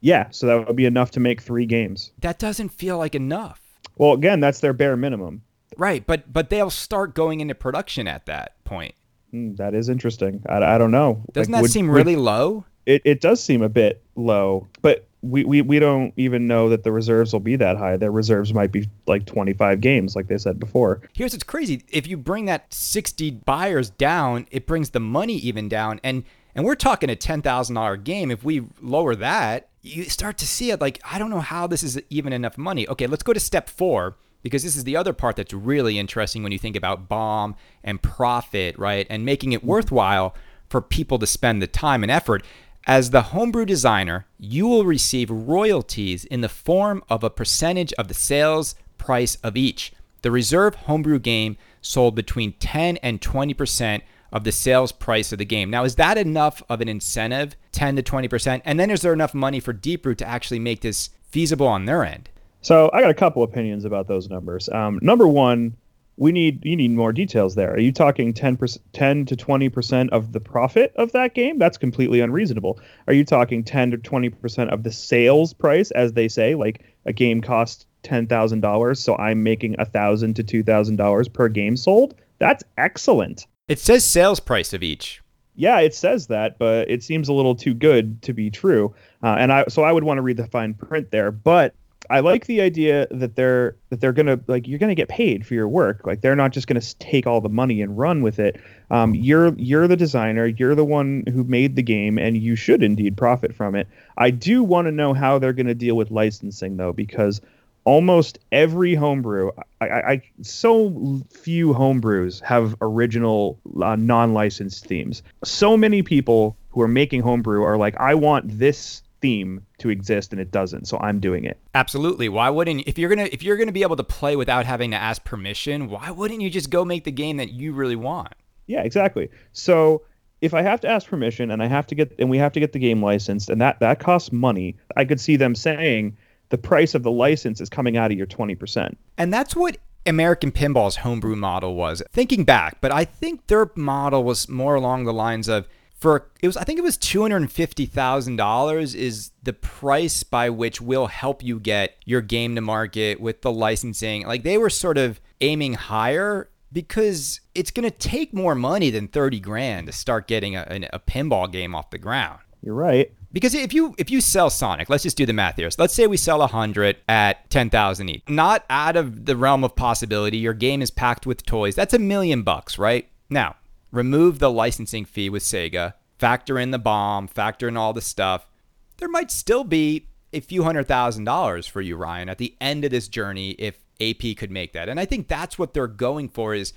Yeah. So that would be enough to make three games. that doesn't feel like enough Well, again, that's their bare minimum. right but but they'll start going into production at that point Hmm, that is interesting. I, I don't know. doesn't Like, that would- seem would- really low it, it does seem a bit low, but we, we, we don't even know that the reserves will be that high. Their reserves might be like 25 games, like they said before. here's what's crazy if you bring that 60 buyers down it brings the money even down and and we're talking a $10,000 game if we lower that you start to see it like I don't know how this is even enough money okay let's go to step 4 because this is the other part that's really interesting when you think about BOM and profit right and making it mm-hmm. worthwhile for people to spend the time and effort as the homebrew designer, you will receive royalties in the form of a percentage of the sales price of each. The reserve homebrew game sold between 10 and 20% of the sales price of the game. Now, is that enough of an incentive, 10 to 20%? And then is there enough money for Deeproot to actually make this feasible on their end? So I got a couple opinions about those numbers. Um, number one, we need you need more details there. Are you talking ten percent, 10 to 20 percent of the profit of that game? That's completely unreasonable. Are you talking 10 to 20 percent of the sales price, as they say, like a game costs ten thousand dollars, so I'm making a thousand to two thousand dollars per game sold? That's excellent. It says sales price of each. Yeah, it says that, but it seems a little too good to be true. Uh, and I so I would want to read the fine print there, but I like the idea that they're that they're gonna like you're gonna get paid for your work. Like they're not just gonna take all the money and run with it. Um, you're you're the designer. You're the one who made the game, and you should indeed profit from it. I do want to know how they're gonna deal with licensing though, because almost every homebrew, I, I, I so few homebrews have original uh, non-licensed themes. So many people who are making homebrew are like, I want this theme to exist and it doesn't so i'm doing it. Absolutely. Why wouldn't if you're gonna if you're gonna be able to play without having to ask permission why wouldn't you just go make the game that you really want? Yeah exactly. So if i have to ask permission and i have to get and we have to get the game licensed and that that costs money i could see them saying the price of the license is coming out of your 20% and that's what American Pinball's homebrew model was. Thinking back, but I think their model was more along the lines of for it was I think it was two hundred and fifty thousand dollars is the price by which we'll help you get your game to market with the licensing. Like they were sort of aiming higher because it's going to take more money than 30 grand to start getting a, a, a, pinball game off the ground. You're right. Because if you if you sell Sonic, let's just do the math here. So let's say we sell 100 at 10,000 each. Not out of the realm of possibility. Your game is packed with toys. That's a million bucks, right? Now, remove the licensing fee with Sega, factor in the BOM, factor in all the stuff, there might still be a few hundred thousand dollars for you, Ryan, at the end of this journey if AP could make that. And I think that's what they're going for is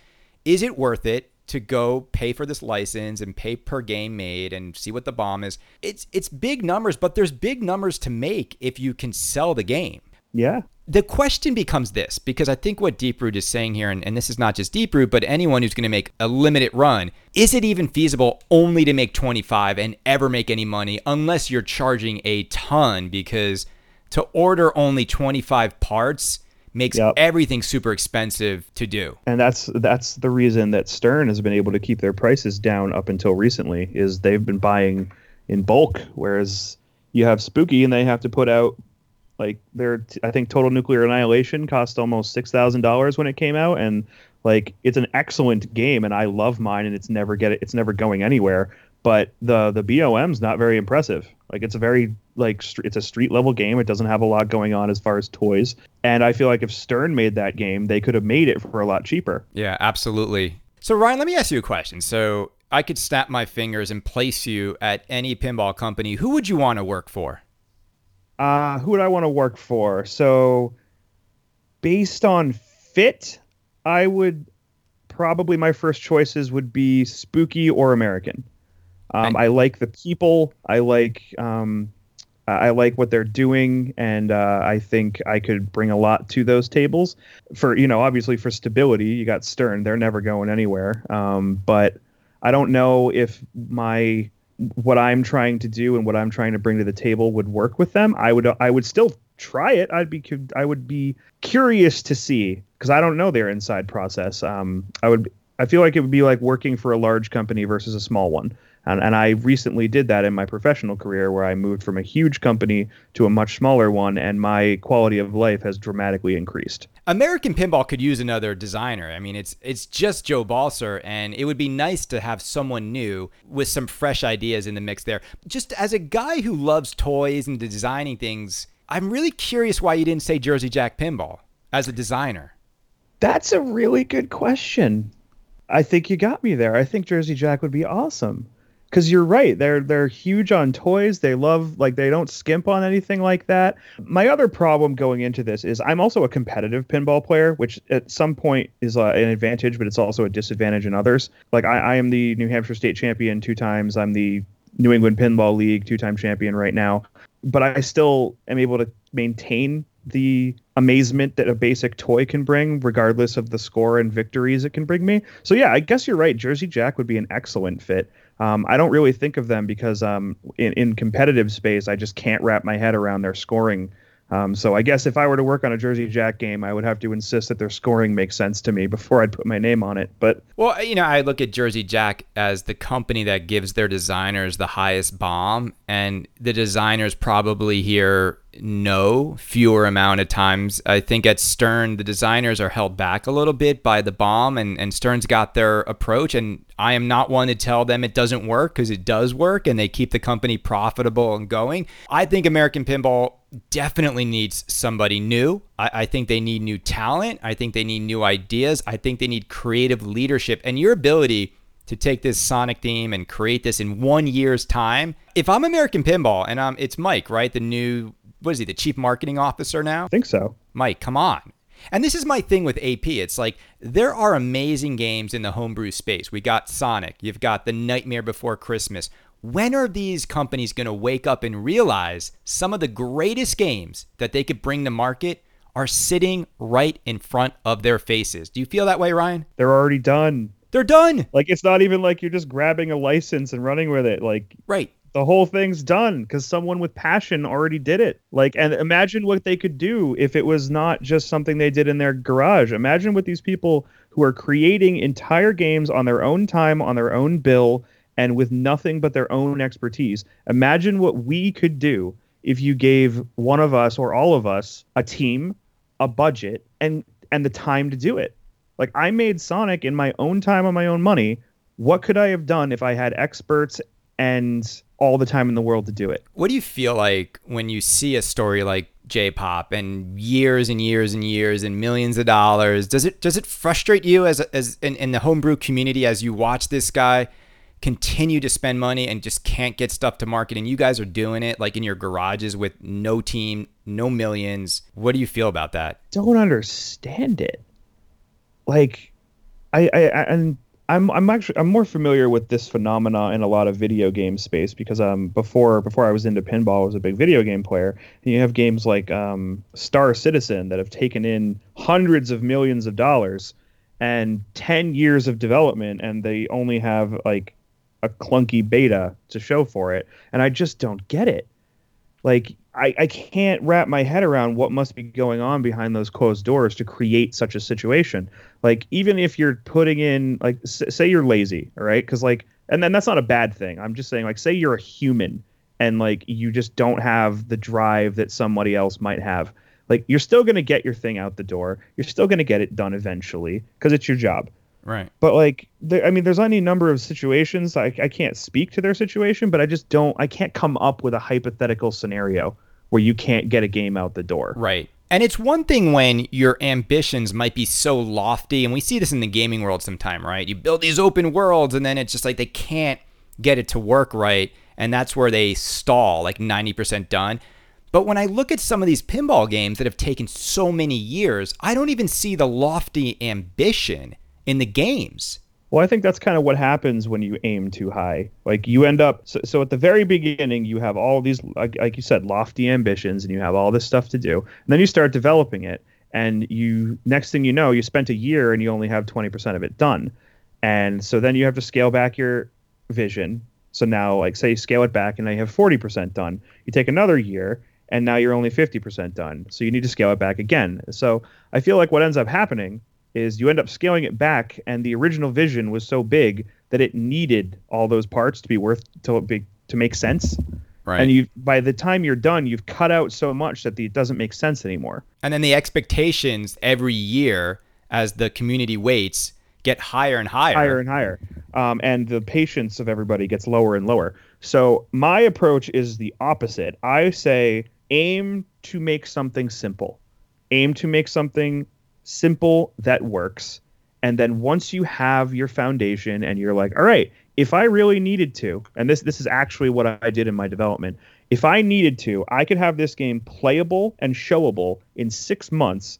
is it worth it to go pay for this license and pay per game made and see what the BOM is? It's it's big numbers, but there's big numbers to make if you can sell the game. Yeah the question becomes this because I think what Deeproot is saying here, and, and this is not just Deeproot, but anyone who's going to make a limited run, is it even feasible only to make 25 and ever make any money unless you're charging a ton? Because to order only 25 parts makes yep. everything super expensive to do. And that's that's the reason that Stern has been able to keep their prices down up until recently is they've been buying in bulk, whereas you have Spooky and they have to put out like their, I think Total Nuclear Annihilation cost almost six thousand dollars when it came out, and like it's an excellent game, and I love mine, and it's never get it, it's never going anywhere. But the the BOM's not very impressive. Like it's a very like it's a street level game. It doesn't have a lot going on as far as toys, and I feel like if Stern made that game, they could have made it for a lot cheaper. Yeah, absolutely. So Ryan, let me ask you a question. So I could snap my fingers and place you at any pinball company. Who would you want to work for? Uh, who would I want to work for? So, based on fit, I would probably my first choices would be Spooky or American. Um, I, I like the people. I like um, I like what they're doing, and uh, I think I could bring a lot to those tables. For you know, obviously for stability, you got Stern; they're never going anywhere. Um, but I don't know if my what I'm trying to do and what I'm trying to bring to the table would work with them, I would I would still try it. I'd be I would be curious to see because I don't know their inside process. Um, I would I feel like it would be like working for a large company versus a small one. And, and I recently did that in my professional career where I moved from a huge company to a much smaller one, and my quality of life has dramatically increased. American Pinball could use another designer. I mean, it's it's just Joe Balcer, and it would be nice to have someone new with some fresh ideas in the mix there. Just as a guy who loves toys and designing things, I'm really curious why you didn't say Jersey Jack Pinball as a designer. That's a really good question. I think you got me there. I think Jersey Jack would be awesome because you're right they're they're huge on toys they love like they don't skimp on anything like that my other problem going into this is i'm also a competitive pinball player which at some point is uh, an advantage but it's also a disadvantage in others like I, I am the new hampshire state champion two times i'm the new england pinball league two-time champion right now but i still am able to maintain the amazement that a basic toy can bring, regardless of the score and victories it can bring me. So yeah, I guess you're right. Jersey Jack would be an excellent fit. Um, I don't really think of them because um, in, in competitive space, I just can't wrap my head around their scoring. Um, so I guess if I were to work on a Jersey Jack game, I would have to insist that their scoring makes sense to me before I'd put my name on it. But well, you know, I look at Jersey Jack as the company that gives their designers the highest BOM, and the designers probably here no fewer amount of times. I think at Stern, the designers are held back a little bit by the BOM, and, and Stern's got their approach. And I am not one to tell them it doesn't work because it does work and they keep the company profitable and going. I think American Pinball definitely needs somebody new. I, I think they need new talent. I think they need new ideas. I think they need creative leadership and your ability to take this Sonic theme and create this in one year's time. If I'm American Pinball and I'm, it's Mike, right? The new what is he, the chief marketing officer now? I think so. Mike, come on. And this is my thing with AP. It's like there are amazing games in the homebrew space. We got Sonic, you've got The Nightmare Before Christmas. When are these companies going to wake up and realize some of the greatest games that they could bring to market are sitting right in front of their faces? Do you feel that way, Ryan? They're already done. They're done. Like it's not even like you're just grabbing a license and running with it. Like right. The whole thing's done because someone with passion already did it. Like, and imagine what they could do if it was not just something they did in their garage. Imagine what these people who are creating entire games on their own time, on their own bill, and with nothing but their own expertise. Imagine what we could do if you gave one of us or all of us a team, a budget, and and the time to do it. Like I made Sonic in my own time on my own money. What could I have done if I had experts and all the time in the world to do it? What do you feel like when you see a story like J-pop and years and years and years and millions of dollars? Does it does it frustrate you as as in, in the homebrew community as you watch this guy continue to spend money and just can't get stuff to market and you guys are doing it like in your garages with no team, no millions. What do you feel about that? Don't understand it like I, I, I and I'm I'm actually I'm more familiar with this phenomena in a lot of video game space because um before before I was into pinball I was a big video game player. And you have games like um Star Citizen that have taken in hundreds of millions of dollars and 10 years of development and they only have like a clunky beta to show for it. And I just don't get it. Like I, I can't wrap my head around what must be going on behind those closed doors to create such a situation. Like even if you're putting in like s- say you're lazy, all right? Because like and then that's not a bad thing. I'm just saying like say you're a human and like you just don't have the drive that somebody else might have. Like you're still gonna get your thing out the door. You're still gonna get it done eventually because it's your job. Right. But like, there, I mean, there's any number of situations. I, I can't speak to their situation, but I just don't. I can't come up with a hypothetical scenario where you can't get a game out the door. Right. And it's one thing when your ambitions might be so lofty, and we see this in the gaming world sometime, right? You build these open worlds, and then it's just like they can't get it to work right, and that's where they stall, like 90% done. But when I look at some of these pinball games that have taken so many years, I don't even see the lofty ambition in the games. Well, I think that's kind of what happens when you aim too high. Like you end up so, so at the very beginning you have all these like, like you said lofty ambitions and you have all this stuff to do. And then you start developing it and you next thing you know you spent a year and you only have 20% of it done. And so then you have to scale back your vision. So now like say you scale it back and now you have 40% done. You take another year and now you're only 50% done. So you need to scale it back again. So I feel like what ends up happening is you end up scaling it back and the original vision was so big that it needed all those parts to be worth to be to make sense. Right. and you by the time you're done you've cut out so much that the, it doesn't make sense anymore. And then the expectations every year as the community waits get higher and higher. higher and higher. Um, and the patience of everybody gets lower and lower. So my approach is the opposite. I say aim to make something simple. Aim to make something simple that works. And then once you have your foundation and you're like all right if i really needed to and this this is actually what i did in my development if i needed to i could have this game playable and showable in six months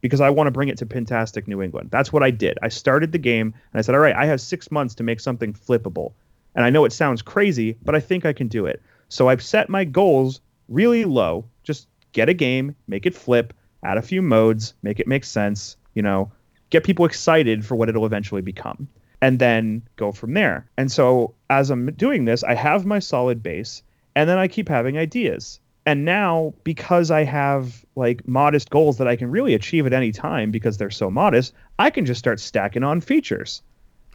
because i want to bring it to Pintastic new england. That's what i did. I started the game and i said all right i have six months to make something flippable. And i know it sounds crazy but i think i can do it. So i've set my goals really low. Just get a game make it flip add a few modes, make it make sense, you know, get people excited for what it'll eventually become, and then go from there. And so as I'm doing this, I have my solid base, and then I keep having ideas. And now, because I have like modest goals that I can really achieve at any time because they're so modest, I can just start stacking on features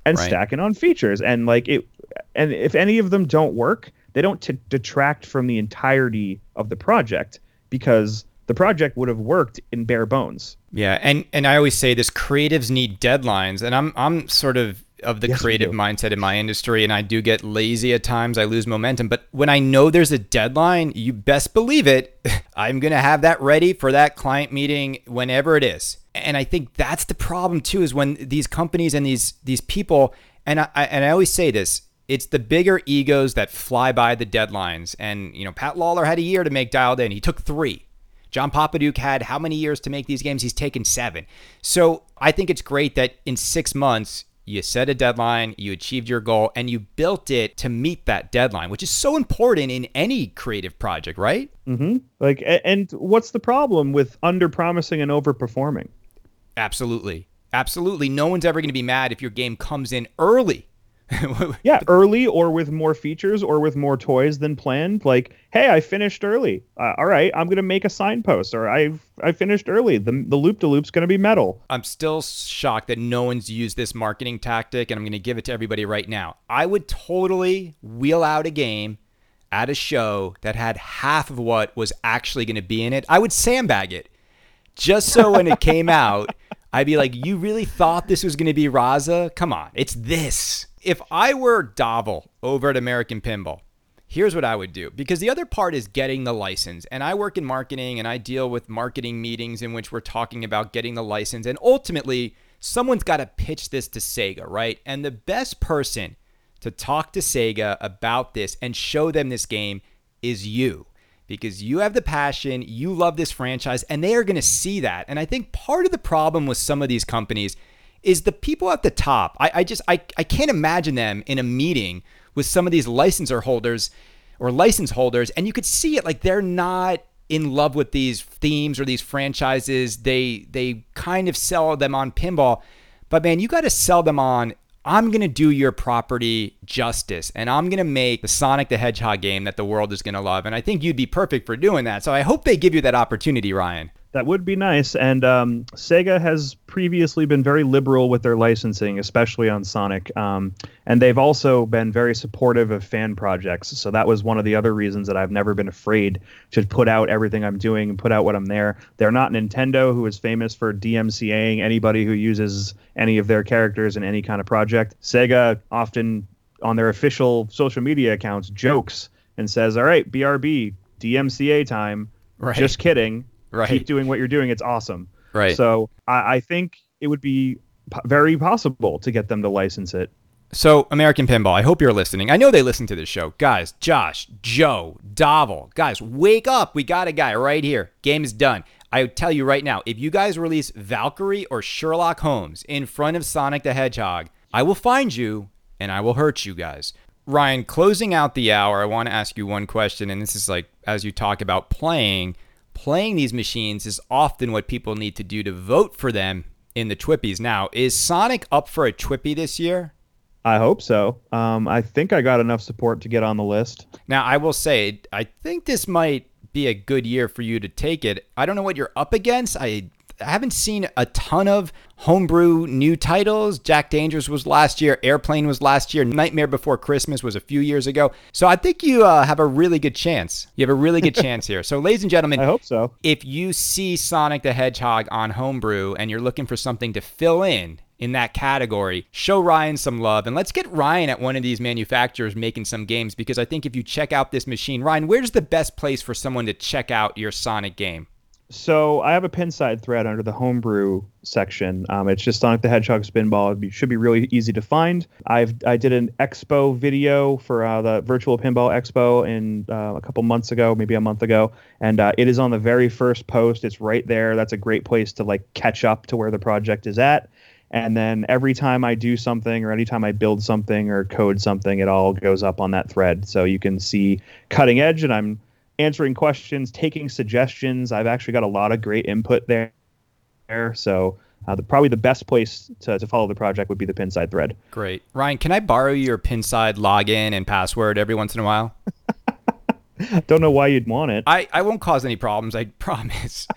and Right. stacking on features. And like it, and if any of them don't work, they don't t- detract from the entirety of the project because the project would have worked in bare bones. Yeah, and and I always say this: creatives need deadlines, and I'm I'm sort of of the Yes, creative mindset in my industry, and I do get lazy at times. I lose momentum, but when I know there's a deadline, you best believe it. I'm gonna have that ready for that client meeting whenever it is. And I think that's the problem too, is when these companies and these these people, and I I- and I always say this. It's the bigger egos that fly by the deadlines. And, you know, Pat Lawlor had a year to make Dialed In. He took three. John Papadiuk had how many years to make these games? He's taken seven. So I think it's great that in six months you set a deadline, you achieved your goal, and you built it to meet that deadline, which is so important in any creative project, right? Mm-hmm. Like, and what's the problem with under promising and over performing? Absolutely. Absolutely. No one's ever going to be mad if your game comes in early. yeah, early or with more features or with more toys than planned. Like, hey, I finished early. Uh, all right, I'm gonna make a signpost, or I I finished early. The the loop to loop's gonna be metal. I'm still shocked that no one's used this marketing tactic, and I'm gonna give it to everybody right now. I would totally wheel out a game at a show that had half of what was actually gonna be in it. I would sandbag it, just so when it came out. I'd be like, you really thought this was going to be Raza? Come on, it's this if I were Davel over at American Pinball, here's what I would do. Because the other part is getting the license. And I work in marketing and I deal with marketing meetings in which we're talking about getting the license. And ultimately, someone's got to pitch this to Sega, right? And the best person to talk to Sega about this and show them this game is you. Because you have the passion, you love this franchise, and they are going to see that. And I think part of the problem with some of these companies is the people at the top. I, I just I, I can't imagine them in a meeting with some of these licensor holders or license holders, and you could see it like they're not in love with these themes or these franchises. They they kind of sell them on pinball, but man, you got to sell them on. I'm gonna do your property justice, and I'm gonna make the Sonic the Hedgehog game that the world is gonna love. And I think you'd be perfect for doing that. So I hope they give you that opportunity, Ryan. That would be nice. And um, Sega has previously been very liberal with their licensing, especially on Sonic. Um, and they've also been very supportive of fan projects. So that was one of the other reasons that I've never been afraid to put out everything I'm doing and put out what I'm there. They're not Nintendo, who is famous for DMCAing anybody who uses any of their characters in any kind of project. Sega often on their official social media accounts jokes and says, "All right, BRB, DMCA time." Right. Just kidding Right. Keep doing what you're doing. It's awesome. Right. So I, I think it would be p- very possible to get them to license it. So, American Pinball, I hope you're listening. I know they listen to this show. Guys, Josh, Joe, Davel, guys, wake up. We got a guy right here. Game is done. I tell you right now, if you guys release Valkyrie or Sherlock Holmes in front of Sonic the Hedgehog, I will find you and I will hurt you guys. Ryan, closing out the hour, I want to ask you one question. And this is like, as you talk about playing, playing these machines is often what people need to do to vote for them in the TWIPYs. Now, is Sonic up for a TWIPY this year? I hope so. Um, I think I got enough support to get on the list. Now, I will say, I think this might be a good year for you to take it. I don't know what you're up against. I I haven't seen a ton of homebrew new titles. Jack Dangers was last year. Airplane was last year. Nightmare Before Christmas was a few years ago. So I think you uh, have a really good chance. You have a really good chance here. So, ladies and gentlemen, I hope so. If you see Sonic the Hedgehog on homebrew and you're looking for something to fill in in that category, show Ryan some love and let's get Ryan at one of these manufacturers making some games because I think if you check out this machine, Ryan, where's the best place for someone to check out your Sonic game? So I have a Pinside thread under the homebrew section. Um, it's just Sonic the Hedgehog Spinball. It should be really easy to find. I've I did an expo video for uh, the Virtual Pinball Expo in uh, a couple months ago, maybe a month ago, and uh, it is on the very first post. It's right there. That's a great place to like catch up to where the project is at. And then every time I do something or anytime I build something or code something, it all goes up on that thread. So you can see cutting edge, and I'm answering questions, taking suggestions. I've actually got a lot of great input there. So uh, the, probably the best place to, to follow the project would be the Pinside thread. Great. Ryan, can I borrow your Pinside login and password every once in a while? Don't know why you'd want it. I, I won't cause any problems, I promise.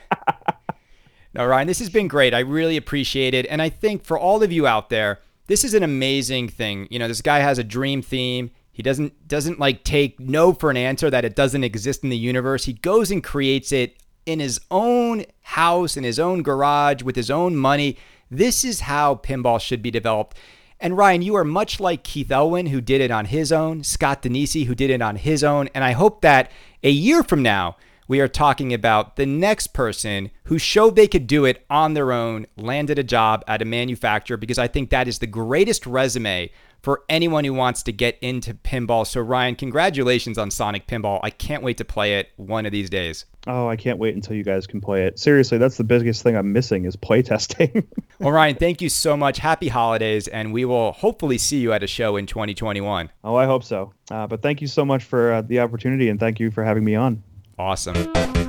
no, Ryan, this has been great. I really appreciate it. And I think for all of you out there, this is an amazing thing. You know, this guy has a dream theme. He doesn't doesn't like take no for an answer that it doesn't exist in the universe. He goes and creates it in his own house, in his own garage, with his own money. This is how pinball should be developed. And Ryan, you are much like Keith Elwin, who did it on his own, Scott Danesi, who did it on his own. And I hope that a year from now, we are talking about the next person who showed they could do it on their own, landed a job at a manufacturer, because I think that is the greatest resume for anyone who wants to get into pinball. So, Ryan, congratulations on Sonic Pinball. I can't wait to play it one of these days. Oh, I can't wait until you guys can play it. Seriously, that's the biggest thing I'm missing is playtesting. well, Ryan, thank you so much. Happy holidays, and we will hopefully see you at a show in 2021. Oh, I hope so. Uh, but thank you so much for uh, the opportunity, and thank you for having me on. Awesome.